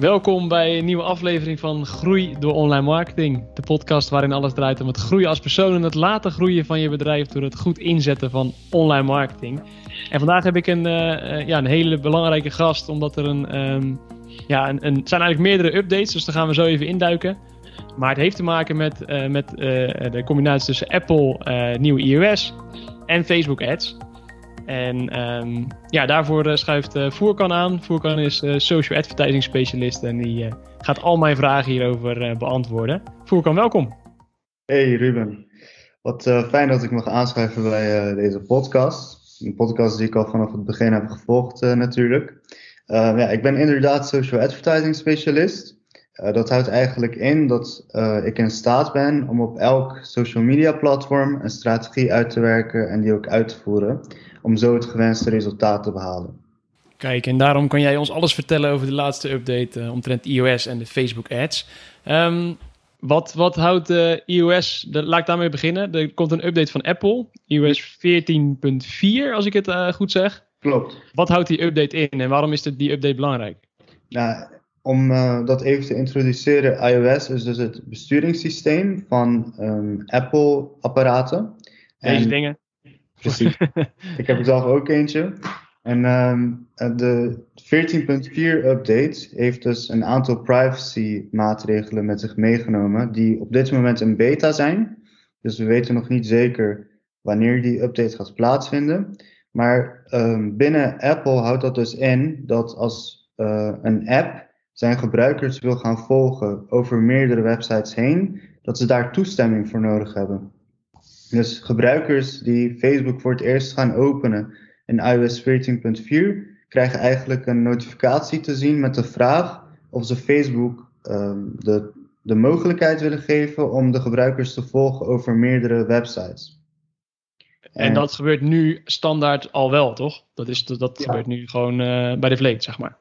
Welkom bij een nieuwe aflevering van Groei door Online Marketing. De podcast waarin alles draait om het groeien als persoon en het laten groeien van je bedrijf door het goed inzetten van online marketing. En vandaag heb ik een, uh, ja, een hele belangrijke gast, omdat er een, um, ja, een, zijn eigenlijk meerdere updates, dus daar gaan we zo even induiken. Maar het heeft te maken met, uh, met de combinatie tussen Apple, nieuwe iOS en Facebook Ads. En um, ja, daarvoor uh, schuift uh, Voerkan aan. Voerkan is uh, social advertising specialist en die gaat al mijn vragen hierover beantwoorden. Voerkan, welkom. Hey Ruben, wat fijn dat ik mag aanschuiven bij deze podcast. Een podcast die ik al vanaf het begin heb gevolgd natuurlijk. ja, ik ben inderdaad social advertising specialist. dat houdt eigenlijk in dat ik in staat ben om op elk social media platform een strategie uit te werken en die ook uit te voeren om zo het gewenste resultaat te behalen. Kijk, en daarom kan jij ons alles vertellen over de laatste update uh, omtrent iOS en de Facebook ads. Um, wat, wat houdt de iOS, de, laat ik daarmee beginnen. Er komt een update van Apple, iOS 14.4 als ik het uh, goed zeg. Klopt. Wat houdt die update in en waarom is dit, die update belangrijk? Nou, om uh, dat even te introduceren, iOS is dus het besturingssysteem van um, Apple-apparaten. Deze en, dingen? Precies. ik heb er zelf ook eentje. En um, de 14.4 update heeft dus een aantal privacy maatregelen met zich meegenomen die op dit moment een beta zijn. Dus we weten nog niet zeker wanneer die update gaat plaatsvinden. Maar um, binnen Apple houdt dat dus in dat als uh, een app zijn gebruikers wil gaan volgen over meerdere websites heen, dat ze daar toestemming voor nodig hebben. Dus gebruikers die Facebook voor het eerst gaan openen in iOS 14.4 krijgen eigenlijk een notificatie te zien met de vraag of ze Facebook um, de, de mogelijkheid willen geven om de gebruikers te volgen over meerdere websites. En, en dat gebeurt nu standaard al wel, toch? Dat, is, dat ja. gebeurt nu gewoon uh, bij de vleet, zeg maar.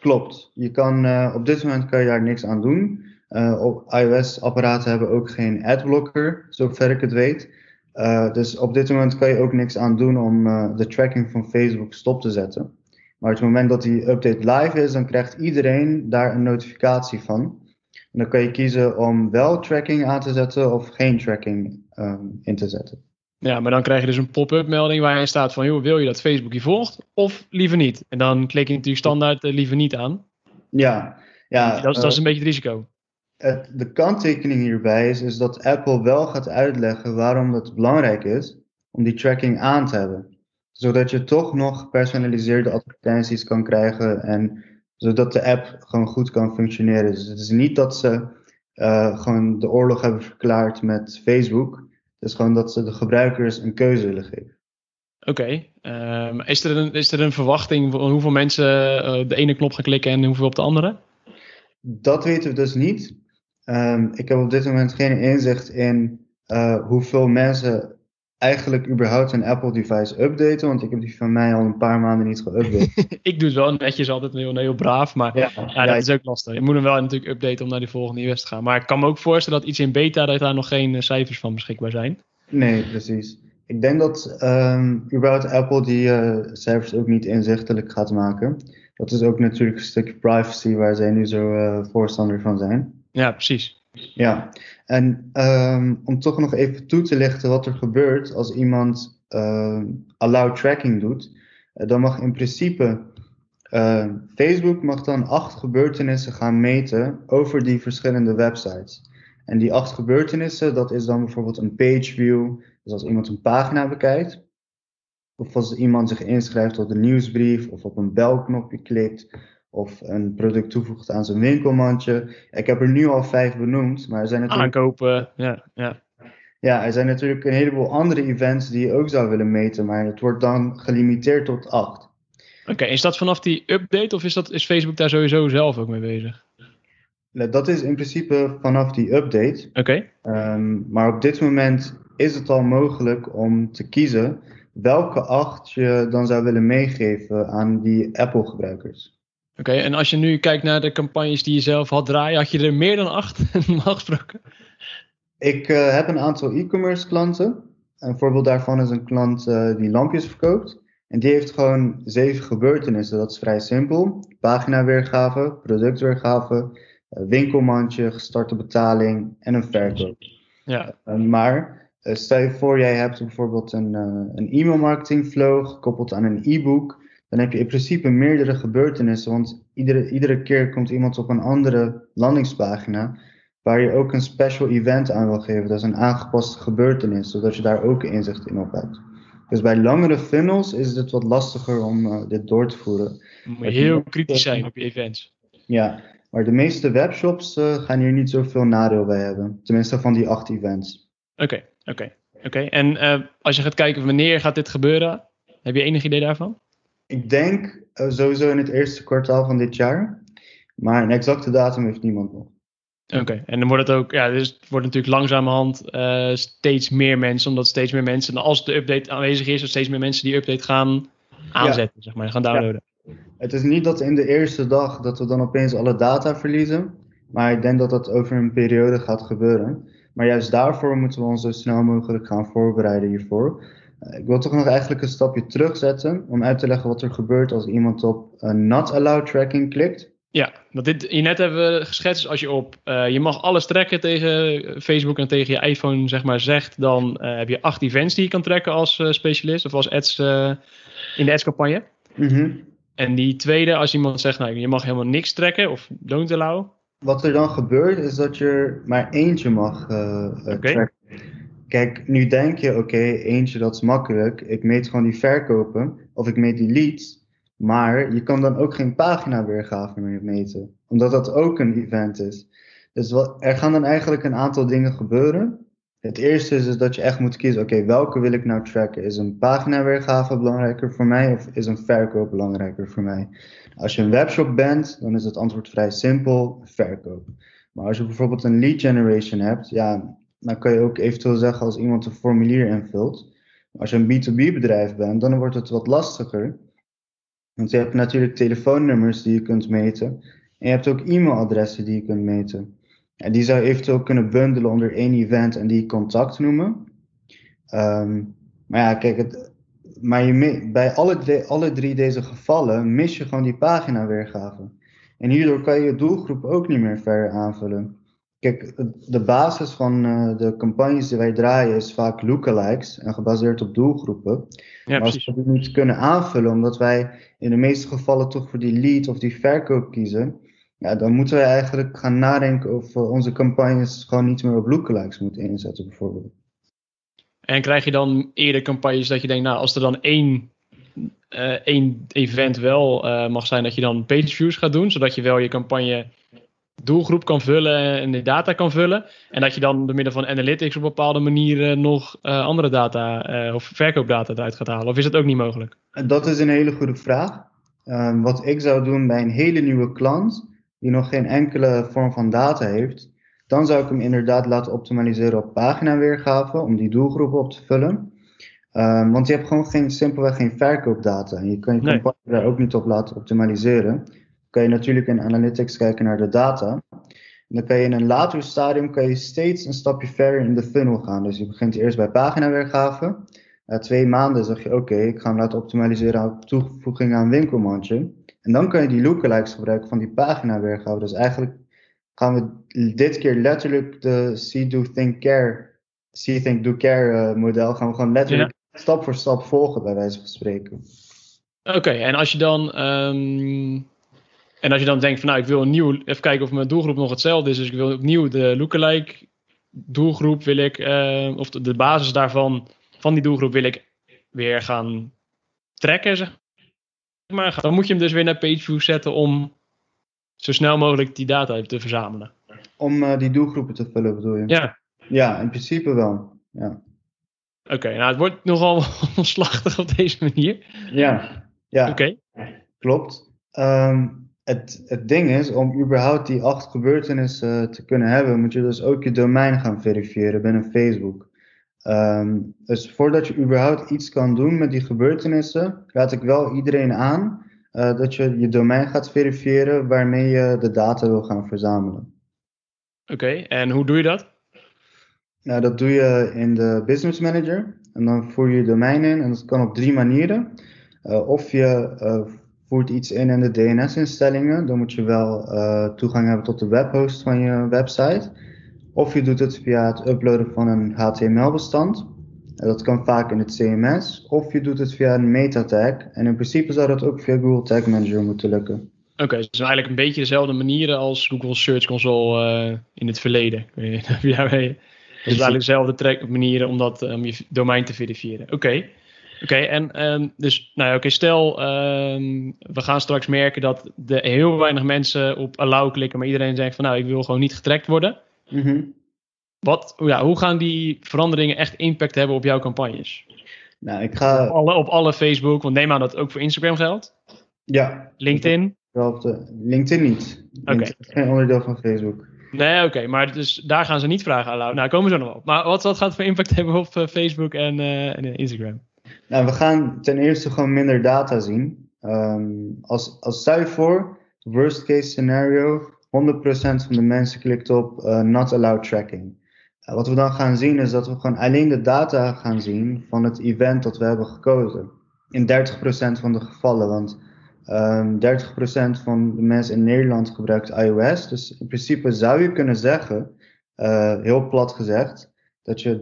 Klopt. Je kan, uh, op dit moment kan je daar niks aan doen. Uh, op iOS-apparaten hebben ook geen adblocker, zover ik het weet. Uh, dus op dit moment kan je ook niks aan doen om uh, de tracking van Facebook stop te zetten. Maar op het moment dat die update live is, dan krijgt iedereen daar een notificatie van. En dan kan je kiezen om wel tracking aan te zetten of geen tracking um, in te zetten. Ja, maar dan krijg je dus een pop-up melding waarin staat van, joh, wil je dat Facebook je volgt of liever niet? En dan klik je natuurlijk standaard uh, liever niet aan. Ja, ja. Dat is, dat is een beetje het risico het, de kanttekening hierbij is, is dat Apple wel gaat uitleggen waarom het belangrijk is om die tracking aan te hebben. Zodat je toch nog gepersonaliseerde advertenties kan krijgen en zodat de app gewoon goed kan functioneren. Dus het is niet dat ze uh, gewoon de oorlog hebben verklaard met Facebook. Het is gewoon dat ze de gebruikers een keuze willen geven. Oké, okay. um, is, er een, is er een verwachting van hoeveel mensen uh, de ene knop gaan klikken en hoeveel op de andere? Dat weten we dus niet. Um, ik heb op dit moment geen inzicht in uh, hoeveel mensen eigenlijk überhaupt een Apple device updaten, want ik heb die van mij al een paar maanden niet geüpdate. ik doe het wel netjes, altijd heel, heel braaf, maar ja, ja, ja dat is ook lastig. Je moet hem wel natuurlijk updaten om naar die volgende iOS te gaan. Maar ik kan me ook voorstellen dat iets in beta, dat daar nog geen uh, cijfers van beschikbaar zijn. Nee, precies. Ik denk dat um, überhaupt Apple die uh, cijfers ook niet inzichtelijk gaat maken. Dat is ook natuurlijk een stukje privacy waar zij nu zo uh, voorstander van zijn. Ja, precies. Ja, en um, om toch nog even toe te lichten wat er gebeurt als iemand uh, allow tracking doet, uh, dan mag in principe uh, Facebook mag dan acht gebeurtenissen gaan meten over die verschillende websites. En die acht gebeurtenissen, dat is dan bijvoorbeeld een page view, dus als iemand een pagina bekijkt, of als iemand zich inschrijft op de nieuwsbrief of op een belknopje klikt, of een product toevoegt aan zijn winkelmandje. Ik heb er nu al vijf benoemd, maar er zijn natuurlijk... Aankopen, ja, ja. Ja, er zijn natuurlijk een heleboel andere events die je ook zou willen meten, maar het wordt dan gelimiteerd tot acht. Oké, is dat vanaf die update of is, dat, is Facebook daar sowieso zelf ook mee bezig? Dat is in principe vanaf die update. Oké. Okay. Um, maar op dit moment is het al mogelijk om te kiezen welke acht je dan zou willen meegeven aan die Apple-gebruikers. Oké, okay, en als je nu kijkt naar de campagnes die je zelf had draaien, had je er meer dan acht normaal gesproken? Ik uh, heb een aantal e-commerce klanten. Een voorbeeld daarvan is een klant uh, die lampjes verkoopt. En die heeft gewoon zeven gebeurtenissen. Dat is vrij simpel. Pagina weergave, productweergave, eh, winkelmandje, gestarte betaling en een verkoop. Ja. Uh, maar stel je voor, jij hebt bijvoorbeeld een, een e-mail marketing flow gekoppeld aan een e-book. Dan heb je in principe meerdere gebeurtenissen. Want iedere, iedere keer komt iemand op een andere landingspagina. Waar je ook een special event aan wil geven. Dat is een aangepaste gebeurtenis. Zodat je daar ook inzicht in op hebt. Dus bij langere funnels is het wat lastiger om uh, dit door te voeren. Moet je heel kritisch zijn op je events. Ja, maar de meeste webshops uh, gaan hier niet zoveel nadeel bij hebben. Tenminste van die acht events. Oké, okay, oké. Okay, oké. Okay. En uh, als je gaat kijken wanneer gaat dit gebeuren, heb je enig idee daarvan? Ik denk sowieso in het eerste kwartaal van dit jaar. Maar een exacte datum heeft niemand nog. Oké, en dan wordt het ook, ja, dus het wordt natuurlijk langzamerhand uh, steeds meer mensen, omdat steeds meer mensen, als de update aanwezig is, er steeds meer mensen die update gaan aanzetten, ja. zeg maar, gaan downloaden. Ja. Het is niet dat in de eerste dag dat we dan opeens alle data verliezen, maar ik denk dat dat over een periode gaat gebeuren. Maar juist daarvoor moeten we ons zo snel mogelijk gaan voorbereiden hiervoor. Uh, ik wil toch nog eigenlijk een stapje terugzetten om uit te leggen wat er gebeurt als iemand op een not allowed tracking klikt. Ja, want dit, net hebben we geschetst, als je op uh, je mag alles tracken tegen Facebook en tegen je iPhone zeg maar zegt, dan uh, heb je acht events die je kan tracken als uh, specialist of als ads in de ads campagne. Mm -hmm. En die tweede, als iemand zegt, nou je mag helemaal niks tracken of don't allow. Wat er dan gebeurt is dat je er maar eentje mag okay. tracken. Kijk, nu denk je, oké, eentje dat is makkelijk. Ik meet gewoon die verkopen of ik meet die leads. Maar je kan dan ook geen pagina weergave meer meten, omdat dat ook een event is. Dus er gaan dan eigenlijk een aantal dingen gebeuren. Het eerste is dat je echt moet kiezen, oké, welke wil ik nou tracken? Is een pagina weergave belangrijker voor mij of is een verkoop belangrijker voor mij? Als je een webshop bent, dan is het antwoord vrij simpel, verkoop. Maar als je bijvoorbeeld een lead generation hebt, ja, dan kan je ook eventueel zeggen als iemand een formulier invult. Als je een B2B bedrijf bent, dan wordt het wat lastiger. Want je hebt natuurlijk telefoonnummers die je kunt meten. En je hebt ook e-mailadressen die je kunt meten. En die zou je eventueel kunnen bundelen onder één event en die contact noemen. Um, maar ja, kijk, het, maar je, bij alle, drie, alle drie deze gevallen mis je gewoon die pagina weergave. En hierdoor kan je je doelgroep ook niet meer verder aanvullen. Kijk, de basis van uh, de campagnes die wij draaien is vaak lookalikes en gebaseerd op doelgroepen. Ja, maar als we die niet kunnen aanvullen, omdat wij in de meeste gevallen toch voor die lead of die verkoop kiezen, ja, dan moeten wij eigenlijk gaan nadenken of we onze campagnes gewoon niet meer op lookalikes moeten inzetten, bijvoorbeeld. En krijg je dan eerder campagnes dat je denkt, nou, als er dan één, uh, één event wel uh, mag zijn, dat je dan page views gaat doen, zodat je wel je campagne doelgroep kan vullen en de data kan vullen. En dat je dan door middel van analytics op bepaalde manieren nog uh, andere data uh, of verkoopdata eruit gaat halen? Of is dat ook niet mogelijk? Dat is een hele goede vraag. Um, wat ik zou doen bij een hele nieuwe klant die nog geen enkele vorm van data heeft, dan zou ik hem inderdaad laten optimaliseren op paginaweergave om die doelgroep op te vullen. Um, want je hebt gewoon geen, simpelweg geen verkoopdata en je kan je Nee. campagne daar ook niet op laten optimaliseren kan je natuurlijk in analytics kijken naar de data. En dan kan je in een later stadium kan je steeds een stapje verder in de funnel gaan. Dus je begint eerst bij paginaweergave. Na twee maanden zeg je oké, ik ga hem laten optimaliseren op toevoeging aan winkelmandje. En dan kan je die lookalikes gebruiken van die paginaweergave. Dus eigenlijk gaan we dit keer letterlijk de see, do, think, care, see, think, do, care uh, model gaan we gewoon letterlijk stap voor stap volgen bij wijze van spreken. Oké, okay, en als je dan um... En als je dan denkt van nou, ik wil een nieuw, even kijken of mijn doelgroep nog hetzelfde is. Dus ik wil opnieuw de lookalike doelgroep wil ik, uh, of de, de, basis daarvan, van die doelgroep wil ik weer gaan trekken, zeg maar. Dan moet je hem dus weer naar pageview zetten om zo snel mogelijk die data te verzamelen. Om uh, die doelgroepen te vullen bedoel je? Ja. Ja, in principe wel, ja. Oké, okay, nou het wordt nogal omslachtig op deze manier. Ja, ja. Oké. Okay. Klopt. Um, het, het ding is, om überhaupt die acht gebeurtenissen te kunnen hebben, moet je dus ook je domein gaan verifiëren binnen Facebook. Um, dus voordat je überhaupt iets kan doen met die gebeurtenissen, raad ik wel iedereen aan uh, dat je je domein gaat verifiëren waarmee je de data wil gaan verzamelen. Oké, okay, en hoe doe je dat? Nou, dat doe je in de Business Manager. En dan voer je je domein in en dat kan op drie manieren. of je voert iets in in de DNS-instellingen, dan moet je wel toegang hebben tot de webhost van je website. Of je doet het via het uploaden van een HTML-bestand. Dat kan vaak in het CMS. Of je doet het via een meta-tag. En in principe zou dat ook via Google Tag Manager moeten lukken. Oké, dus eigenlijk een beetje dezelfde manieren als Google Search Console uh, in het verleden. ja, het is eigenlijk dezelfde manieren om, dat, om je domein te verifiëren. Oké. Oké, en um, dus, nou ja, oké, stel, um, we gaan straks merken dat er heel weinig mensen op allow klikken, maar iedereen zegt van, nou, ik wil gewoon niet getrackt worden. Mm Wat, ja, hoe gaan die veranderingen echt impact hebben op jouw campagnes? Nou, ik ga... Op alle, op alle Facebook, want neem aan dat het ook voor Instagram geldt. Ja. LinkedIn? LinkedIn niet. Oké. Okay. Geen onderdeel van Facebook. Nee, oké, maar dus daar gaan ze niet vragen aan. Nou, komen ze nog op. Maar wat, wat gaat voor impact hebben op uh, Facebook en, uh, en, Instagram? Nou, we gaan ten eerste gewoon minder data zien. Um, als, als worst case scenario, 100% van de mensen klikt op uh, not allowed tracking. wat we dan gaan zien is dat we gewoon alleen de data gaan zien van het event dat we hebben gekozen. In 30% van de gevallen, want Um, ehm, 30% van de mensen in Nederland gebruikt iOS. Dus in principe zou je kunnen zeggen, uh, heel plat gezegd, dat je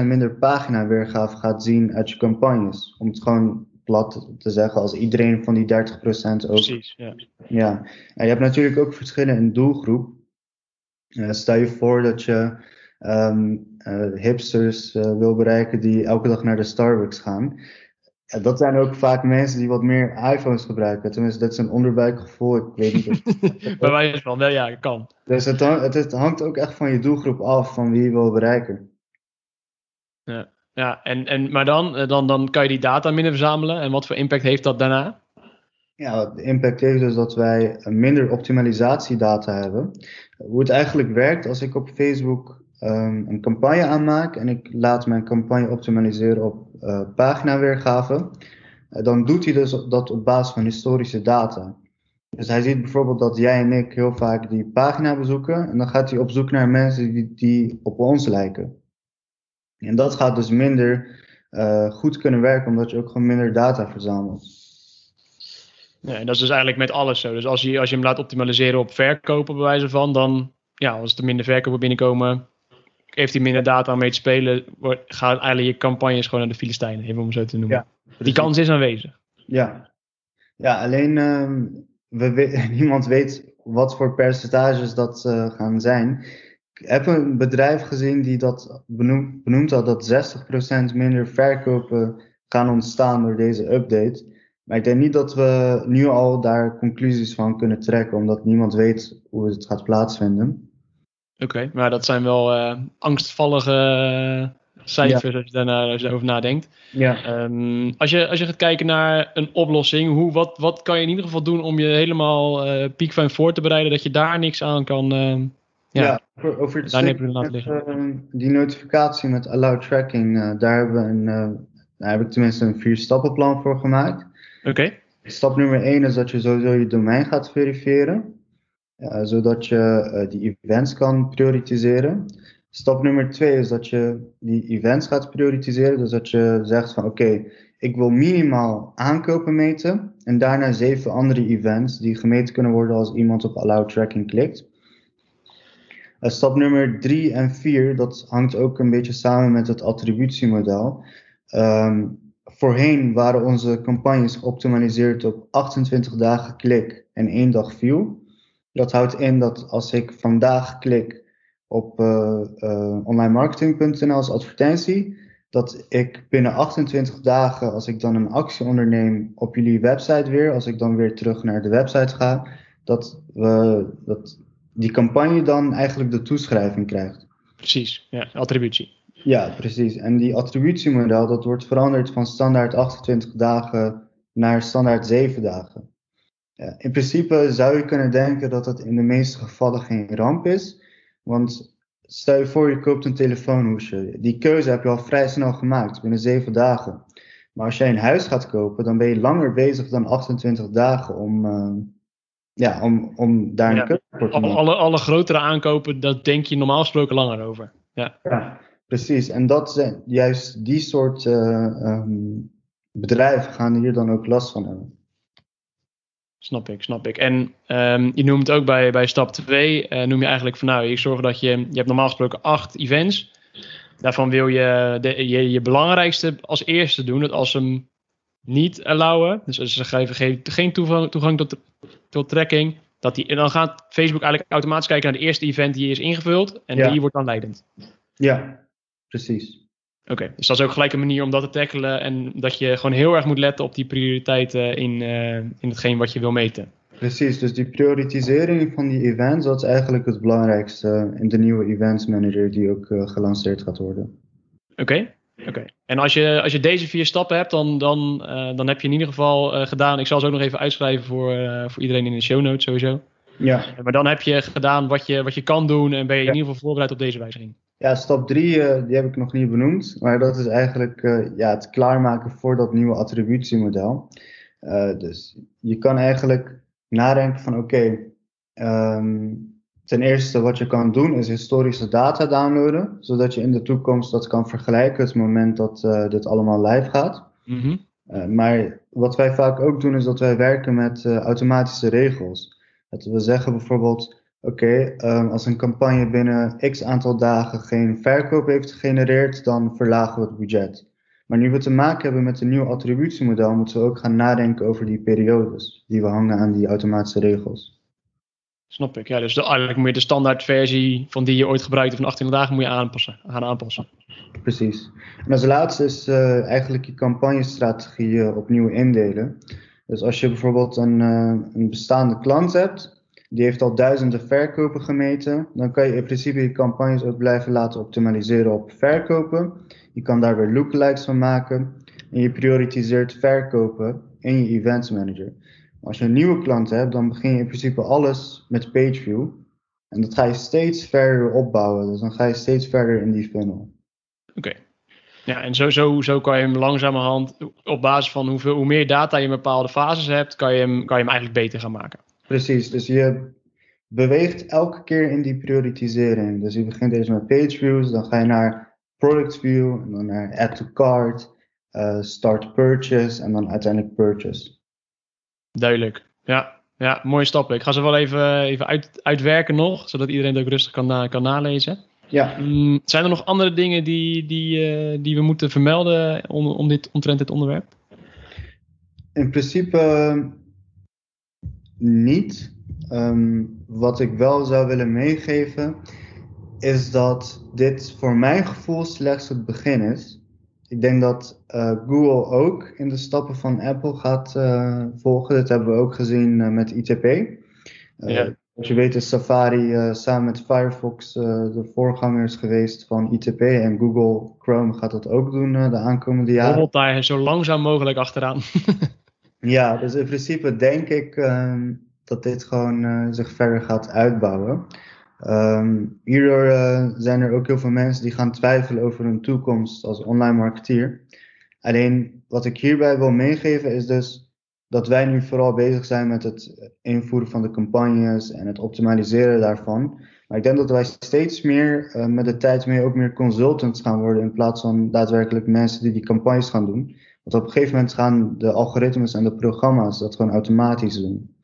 30% minder pagina weergave gaat zien uit je campagnes. Om het gewoon plat te zeggen, als iedereen van die 30% ook. Precies, ja. Ja, en je hebt natuurlijk ook verschillen in doelgroep. Uh, stel je voor dat je um, uh, hipsters wil bereiken die elke dag naar de Starbucks gaan. Dat zijn ook vaak mensen die wat meer iPhones gebruiken. Tenminste, dat is een onderbuikgevoel. Ik weet niet. Bij wijze van, wel ja, kan. Dus het, het, hangt ook echt van je doelgroep af, van wie je wil bereiken. Ja, ja en, en, maar dan, eh, dan, dan kan je die data minder verzamelen. En wat voor impact heeft dat daarna? Ja, de impact heeft dus dat wij minder optimalisatiedata hebben. Hoe het eigenlijk werkt, als ik op Facebook um, een campagne aanmaak en ik laat mijn campagne optimaliseren op uh, paginaweergave, uh, dan doet hij dus dat op basis van historische data. Dus hij ziet bijvoorbeeld dat jij en ik heel vaak die pagina bezoeken en dan gaat hij op zoek naar mensen die, die op ons lijken. En dat gaat dus minder uh, goed kunnen werken, omdat je ook gewoon minder data verzamelt. Ja, en dat is dus eigenlijk met alles zo. Dus als je, als je hem laat optimaliseren op verkopen, bij wijze van, dan ja, als er minder verkopen binnenkomen, heeft hij minder data om mee te spelen, wordt, gaat eigenlijk je campagnes gewoon naar de Filistijnen, even om zo te noemen. Ja, Die kans is aanwezig. Ja, ja alleen uh, we, niemand weet wat voor percentages dat uh, gaan zijn. Ik heb een bedrijf gezien die dat benoemd, benoemd had dat 60% minder verkopen gaan ontstaan door deze update. Maar ik denk niet dat we nu al daar conclusies van kunnen trekken, omdat niemand weet hoe het gaat plaatsvinden. Oké, maar dat zijn wel uh, angstvallige eh, cijfers als je daarover nadenkt. Ja. Um, als, je, als je gaat kijken naar een oplossing, hoe, wat, wat kan je in ieder geval doen om je helemaal uh, piekfijn voor te bereiden dat je daar niks aan kan. Uh, ja, ja over, liggen. Uh, die notificatie met allow tracking, daar hebben we een, daar heb ik tenminste een vier stappenplan voor gemaakt. Oké. Stap nummer 1 is dat je sowieso je domein gaat verifiëren. Uh, zodat je die events kan prioritiseren. Stap nummer twee is dat je die events gaat prioritiseren. Dus dat je zegt van oké, ik wil minimaal aankopen meten. En daarna zeven andere events die gemeten kunnen worden als iemand op allow tracking klikt. Stap nummer drie en vier, dat hangt ook een beetje samen met het attributiemodel. Um, voorheen waren onze campagnes geoptimaliseerd op 28 dagen klik en één dag view. Dat houdt in dat als ik vandaag klik op uh, uh, onlinemarketing.nl als advertentie, dat ik binnen 28 dagen, als ik dan een actie onderneem op jullie website weer, als ik dan weer terug naar de website ga, dat, we, dat die campagne dan eigenlijk de toeschrijving krijgt. Precies, ja, attributie. Ja, precies. En die attributiemodel, dat wordt veranderd van standaard 28 dagen naar standaard 7 dagen. Ja, in principe zou je kunnen denken dat het in de meeste gevallen geen ramp is. Want stel je voor, je koopt een telefoonhoesje. Die keuze heb je al vrij snel gemaakt, binnen 7 dagen. Maar als jij een huis gaat kopen, dan ben je langer bezig dan 28 dagen om, uh, ja, om, om daar een keuze voor te maken. Alle, alle grotere aankopen, dat denk je normaal gesproken langer over. Ja, ja precies. En dat zijn juist die soort uh, um, bedrijven gaan hier dan ook last van hebben. Snap ik, snap ik. En um, je noemt ook bij, bij stap 2, uh, eh, noem je eigenlijk van nou, ik zorg dat je, je hebt normaal gesproken acht events. Daarvan wil je, de, je je belangrijkste als eerste doen. Dat als ze hem niet allowen, dus ze geven geen, geen toegang, toegang tot, tot tracking, dat die, en dan gaat Facebook eigenlijk automatisch kijken naar de eerste event die is ingevuld en die wordt dan leidend. Ja, precies. Oké, dus dat is ook gelijk een manier om dat te tackelen en dat je gewoon heel erg moet letten op die prioriteiten in, uh, in hetgeen wat je wil meten. Precies, dus die prioritisering van die events, dat is eigenlijk het belangrijkste in de nieuwe Events Manager die ook uh, gelanceerd gaat worden. Oké, oké. En als je, als je deze vier stappen hebt, dan, dan, uh, dan heb je in ieder geval gedaan, ik zal ze ook nog even uitschrijven voor, voor iedereen in de show notes sowieso. Ja. Maar dan heb je gedaan wat je, wat je kan doen en ben je in ieder geval voorbereid op deze wijziging. Ja, stap 3, uh, die heb ik nog niet benoemd. Maar dat is eigenlijk ja, het klaarmaken voor dat nieuwe attributiemodel. Dus je kan eigenlijk nadenken van oké, okay, um, ten eerste wat je kan doen is historische data downloaden. Zodat je in de toekomst dat kan vergelijken het moment dat dit allemaal live gaat. Mm -hmm. maar wat wij vaak ook doen is dat wij werken met automatische regels. Dat we zeggen bijvoorbeeld Oké, okay, um, als een campagne binnen x aantal dagen geen verkoop heeft gegenereerd, dan verlagen we het budget. Maar nu we te maken hebben met een nieuw attributiemodel, moeten we ook gaan nadenken over die periodes die we hangen aan die automatische regels. Snap ik, ja. Dus eigenlijk moet je de standaardversie van die je ooit gebruikte van 18 dagen moet je aanpassen, gaan aanpassen. Precies. En als laatste is uh, eigenlijk je campagnestrategie opnieuw indelen. Dus als je bijvoorbeeld een, uh, een bestaande klant hebt, die heeft al duizenden verkopen gemeten. Dan kan je in principe je campagnes ook blijven laten optimaliseren op verkopen. Je kan daar weer lookalikes van maken. En je prioritiseert verkopen in je events manager. Als je een nieuwe klant hebt, dan begin je in principe alles met pageview. En dat ga je steeds verder opbouwen. Dus dan ga je steeds verder in die funnel. Oké. Ja, en zo, zo, zo kan je hem langzamerhand, op basis van hoeveel, hoe meer data je in bepaalde fases hebt, kan je hem, kan je hem eigenlijk beter gaan maken. Precies, dus je beweegt elke keer in die prioritisering. Dus je begint eerst met page views, dan ga je naar product view, en dan naar add to cart, uh, start purchase en dan uiteindelijk purchase. Duidelijk, ja. Ja, mooie stappen. Ik ga ze wel even, even uit, uitwerken nog, zodat iedereen het ook rustig kan, na, kan nalezen. Ja. Mm, zijn er nog andere dingen die, die, uh, die we moeten vermelden om, om dit, omtrent dit onderwerp? In principe niet. Um, wat ik wel zou willen meegeven, is dat dit voor mijn gevoel slechts het begin is. Ik denk dat uh, Google ook in de stappen van Apple gaat uh, volgen. Dat hebben we ook gezien uh, met ITP. Ja. Zoals je weet is Safari samen met Firefox de voorgangers geweest van ITP. En Google Chrome gaat dat ook doen de aankomende jaren. Hobbelt daar zo langzaam mogelijk achteraan. ja, dus in principe denk ik ehm, dat dit gewoon zich verder gaat uitbouwen. Um, hierdoor uh, zijn er ook heel veel mensen die gaan twijfelen over hun toekomst als online marketeer. Alleen wat ik hierbij wil meegeven is dus dat wij nu vooral bezig zijn met het invoeren van de campagnes en het optimaliseren daarvan. Maar ik denk dat wij steeds meer uh, met de tijd mee ook meer consultants gaan worden in plaats van daadwerkelijk mensen die die campagnes gaan doen. Want op een gegeven moment gaan de algoritmes en de programma's dat gewoon automatisch doen.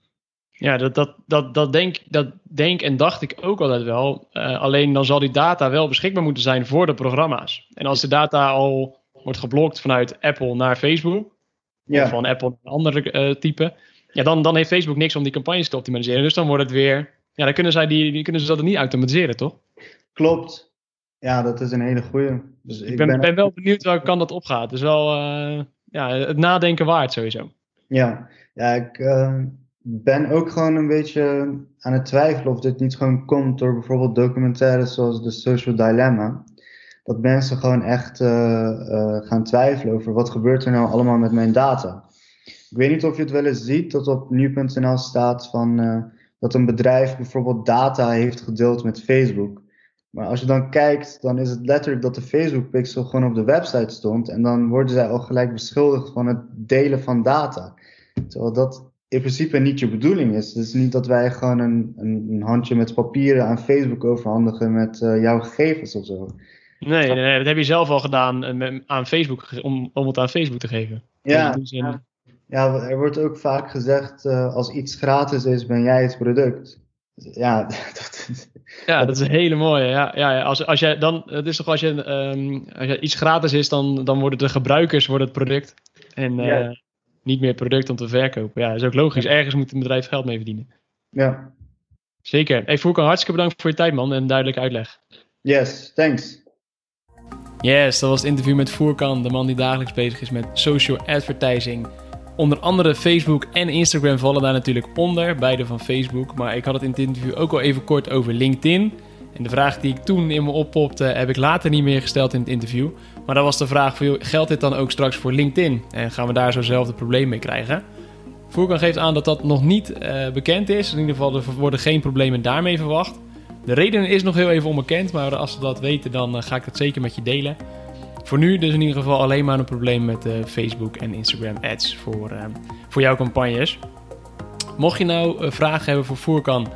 Ja, dat, dat, dat, dat, denk, dat denk en dacht ik ook altijd wel. Uh, alleen dan zal die data wel beschikbaar moeten zijn voor de programma's. En als de data al wordt geblokt vanuit Apple naar Facebook, ja. of van Apple naar een andere uh, type, ja, dan, dan heeft Facebook niks om die campagnes te optimaliseren. Dus dan wordt het weer. Ja, dan kunnen, zij die, die kunnen ze dat niet automatiseren, toch? Klopt. Ja, dat is een hele goede. Dus ik, ik ben, ben, ben, wel benieuwd welke kant dat opgaat. Dus wel uh, ja, het nadenken waard sowieso. Ja, ja ik ben ook gewoon een beetje aan het twijfelen of dit niet gewoon komt door bijvoorbeeld documentaires zoals The Social Dilemma. Dat mensen gewoon echt uh, uh, gaan twijfelen over wat gebeurt er nou allemaal met mijn data. Ik weet niet of je het wel eens ziet dat op nu.nl staat van uh, dat een bedrijf bijvoorbeeld data heeft gedeeld met Facebook. Maar als je dan kijkt, dan is het letterlijk dat de Facebook pixel gewoon op de website stond. En dan worden zij al gelijk beschuldigd van het delen van data. Terwijl dat in principe niet je bedoeling is. Het is niet dat wij gewoon een, een, een handje met papieren aan Facebook overhandigen met uh, jouw gegevens of zo. Nee, nee, nee, dat heb je zelf al gedaan aan Facebook, om, om het aan Facebook te geven. Ja, ja, er wordt ook vaak gezegd, als iets gratis is, ben jij het product. Ja, dat, ja, dat is een hele mooie. Ja, ja, als, als jij dan, het is toch als je, um, als je iets gratis is, dan, dan worden de gebruikers worden het product. En uh, niet meer product om te verkopen. Ja, dat is ook logisch. Ergens moet een bedrijf geld mee verdienen. Ja. Zeker. Hey Voerkan, hartstikke bedankt voor je tijd man en duidelijke uitleg. Yes, thanks. Yes, dat was het interview met Voerkan, de man die dagelijks bezig is met social advertising. Onder andere Facebook en Instagram vallen daar natuurlijk onder, beide van Facebook. Maar ik had het in het interview ook al even kort over LinkedIn. En de vraag die ik toen in me oppopte, heb ik later niet meer gesteld in het interview. Maar dat was de vraag: geldt dit dan ook straks voor LinkedIn? En gaan we daar zo'nzelfde probleem mee krijgen? Voerkan geeft aan dat dat nog niet uh, bekend is. In ieder geval, er worden geen problemen daarmee verwacht. De reden is nog heel even onbekend, maar als we dat weten, dan uh, ga ik dat zeker met je delen. Voor nu dus in ieder geval alleen maar een probleem met uh, Facebook en Instagram ads voor, voor jouw campagnes. Mocht je nou vragen hebben voor Voerkan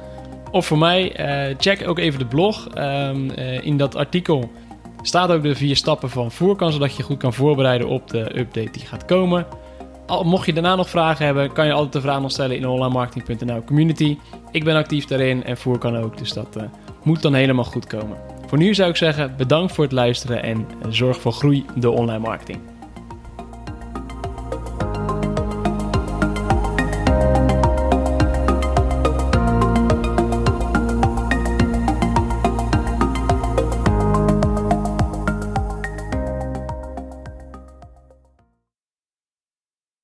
of voor mij, check ook even de blog. Um, in dat artikel staat ook de vier stappen van Voerkan, zodat je goed kan voorbereiden op de update die gaat komen mocht je daarna nog vragen hebben, kan je altijd de vraag nog stellen in de onlinemarketing.nl community. Ik ben actief daarin en Voer kan ook, dus dat uh, moet dan helemaal goed komen. Voor nu zou ik zeggen, bedankt voor het luisteren en zorg voor groei door online marketing.